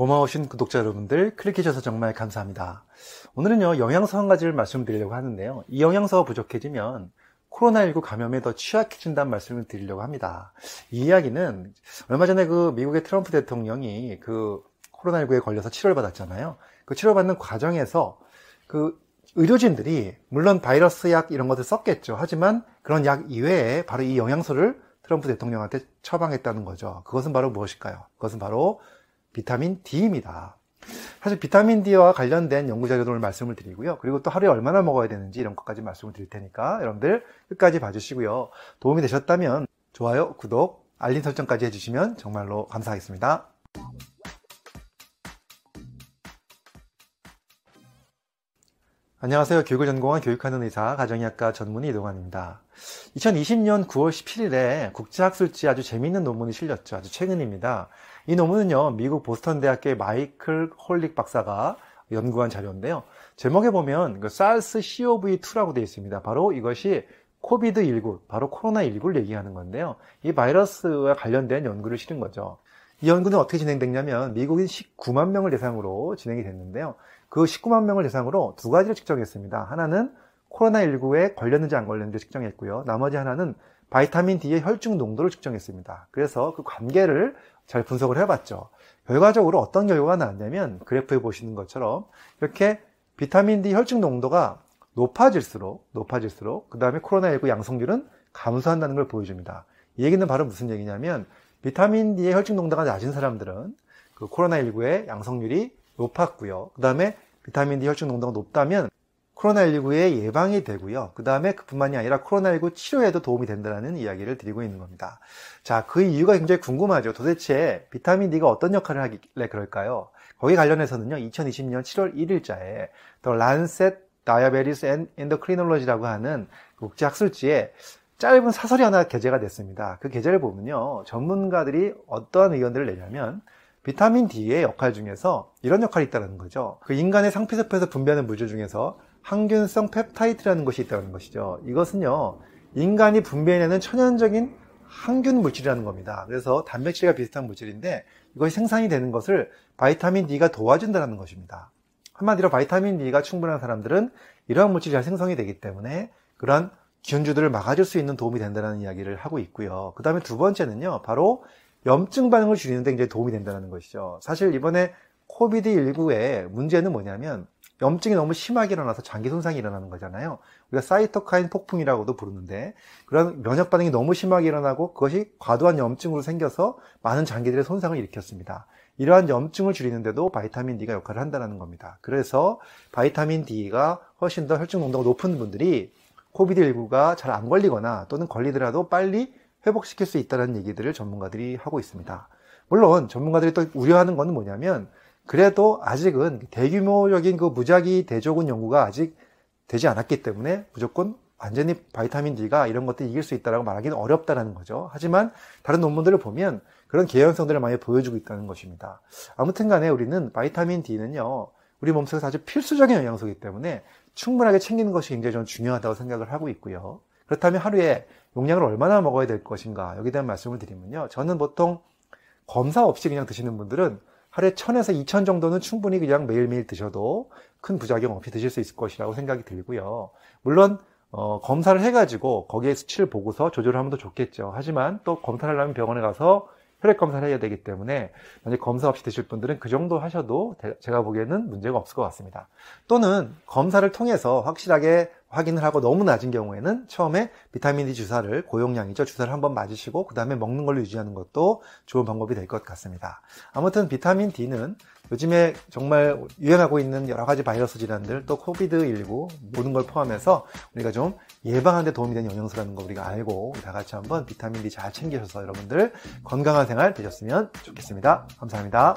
고마우신 구독자 여러분들 클릭해주셔서 정말 감사합니다. 오늘은요, 영양소 한 가지를 말씀드리려고 하는데요. 이 영양소가 부족해지면 코로나19 감염에 더 취약해진다는 말씀을 드리려고 합니다. 이 이야기는 얼마 전에 그 미국의 트럼프 대통령이 그 코로나19에 걸려서 치료를 받았잖아요. 그 치료받는 과정에서 그 의료진들이 물론 바이러스 약 이런 것을 썼겠죠. 하지만 그런 약 이외에 바로 이 영양소를 트럼프 대통령한테 처방했다는 거죠. 그것은 바로 무엇일까요? 그것은 바로 비타민 D입니다. 사실 비타민 D와 관련된 연구 자료들을 말씀을 드리고요. 그리고 또 하루에 얼마나 먹어야 되는지 이런 것까지 말씀을 드릴 테니까 여러분들 끝까지 봐주시고요. 도움이 되셨다면 좋아요, 구독, 알림 설정까지 해주시면 정말로 감사하겠습니다. 안녕하세요. 교육을 전공한 교육하는 의사, 가정의학과 전문의 이동환입니다. 2020년 9월 17일에 국제학술지 아주 재미있는 논문이 실렸죠. 아주 최근입니다. 이 논문은요, 미국 보스턴 대학교의 마이클 홀릭 박사가 연구한 자료인데요. 제목에 보면 그 SARS CoV2라고 되어 있습니다. 바로 이것이 COVID 19, 바로 코로나 19를 얘기하는 건데요. 이 바이러스와 관련된 연구를 실은 거죠. 이 연구는 어떻게 진행됐냐면 미국인 19만 명을 대상으로 진행이 됐는데요. 그 19만 명을 대상으로 두 가지를 측정했습니다. 하나는 코로나19에 걸렸는지 안 걸렸는지 측정했고요. 나머지 하나는 바이타민 D의 혈중 농도를 측정했습니다. 그래서 그 관계를 잘 분석을 해봤죠. 결과적으로 어떤 결과가 나왔냐면 그래프에 보시는 것처럼 이렇게 비타민 D 혈중 농도가 높아질수록 높아질수록 그 다음에 코로나19 양성률은 감소한다는 걸 보여줍니다. 이 얘기는 바로 무슨 얘기냐면 비타민 D의 혈중 농도가 낮은 사람들은 그 코로나19의 양성률이 높았고요. 그 다음에 비타민 D 혈중 농도가 높다면 코로나19의 예방이 되고요. 그 다음에 그뿐만이 아니라 코로나19 치료에도 도움이 된다는 이야기를 드리고 있는 겁니다. 자, 그 이유가 굉장히 궁금하죠. 도대체 비타민 D가 어떤 역할을 하길래 그럴까요? 거기 관련해서는요, 2020년 7월 1일자에 The Lancet Diabetes and Endocrinology라고 하는 국제학술지에 짧은 사설이 하나 게재가 됐습니다. 그 게재를 보면요, 전문가들이 어떠한 의견들을 내냐면 비타민 D의 역할 중에서 이런 역할이 있다는 거죠. 그 인간의 상피세포에서 분비하는 물질 중에서 항균성 펩타이드라는 것이 있다는 것이죠. 이것은요, 인간이 분비해내는 천연적인 항균 물질이라는 겁니다. 그래서 단백질과 비슷한 물질인데 이것이 생산이 되는 것을 바이타민 D가 도와준다는 것입니다. 한마디로 바이타민 D가 충분한 사람들은 이러한 물질이 잘 생성이 되기 때문에 그러한 균주들을 막아줄 수 있는 도움이 된다는 이야기를 하고 있고요. 그 다음에 두 번째는요, 바로 염증 반응을 줄이는데 굉장히 도움이 된다는 것이죠. 사실 이번에 코비드19의 문제는 뭐냐면 염증이 너무 심하게 일어나서 장기 손상이 일어나는 거잖아요. 우리가 사이토카인 폭풍이라고도 부르는데 그런 면역 반응이 너무 심하게 일어나고 그것이 과도한 염증으로 생겨서 많은 장기들의 손상을 일으켰습니다. 이러한 염증을 줄이는데도 vitamin D가 역할을 한다는 겁니다. 그래서 vitamin D가 훨씬 더 혈중 농도가 높은 분들이 COVID19이 잘 안 걸리거나 또는 걸리더라도 빨리 회복시킬 수 있다는 얘기들을 전문가들이 하고 있습니다. 물론 전문가들이 또 우려하는 것은 뭐냐면 그래도 아직은 대규모적인 그 무작위 대조군 연구가 아직 되지 않았기 때문에 무조건 완전히 바이타민 D가 이런 것들 이길 수 있다라고 말하기는 어렵다라는 거죠. 하지만 다른 논문들을 보면 그런 개연성들을 많이 보여주고 있다는 것입니다. 아무튼 간에 우리는 바이타민 D는요, 우리 몸속에서 아주 필수적인 영양소이기 때문에 충분하게 챙기는 것이 굉장히 좀 중요하다고 생각을 하고 있고요. 그렇다면 하루에 용량을 얼마나 먹어야 될 것인가 여기에 대한 말씀을 드리면요. 저는 보통 검사 없이 그냥 드시는 분들은 하루에 1000에서 2000 정도는 충분히 그냥 매일매일 드셔도 큰 부작용 없이 드실 수 있을 것이라고 생각이 들고요. 물론 어, 검사를 해가지고 거기에 수치를 보고서 조절을 하면 더 좋겠죠. 하지만 또 검사를 하려면 병원에 가서 혈액 검사를 해야 되기 때문에 만약 검사 없이 드실 분들은 그 정도 하셔도 제가 보기에는 문제가 없을 것 같습니다. 또는 검사를 통해서 확실하게 확인을 하고 너무 낮은 경우에는 처음에 비타민 D 주사를 고용량이죠. 주사를 한번 맞으시고 그 다음에 먹는 걸로 유지하는 것도 좋은 방법이 될 것 같습니다. 아무튼 비타민 D는 요즘에 정말 유행하고 있는 여러 가지 바이러스 질환들 또 코비드19 모든 걸 포함해서 우리가 좀 예방하는 데 도움이 되는 영양소라는 거 우리가 알고 다 같이 한번 비타민 D 잘 챙기셔서 여러분들 건강한 생활 되셨으면 좋겠습니다. 감사합니다.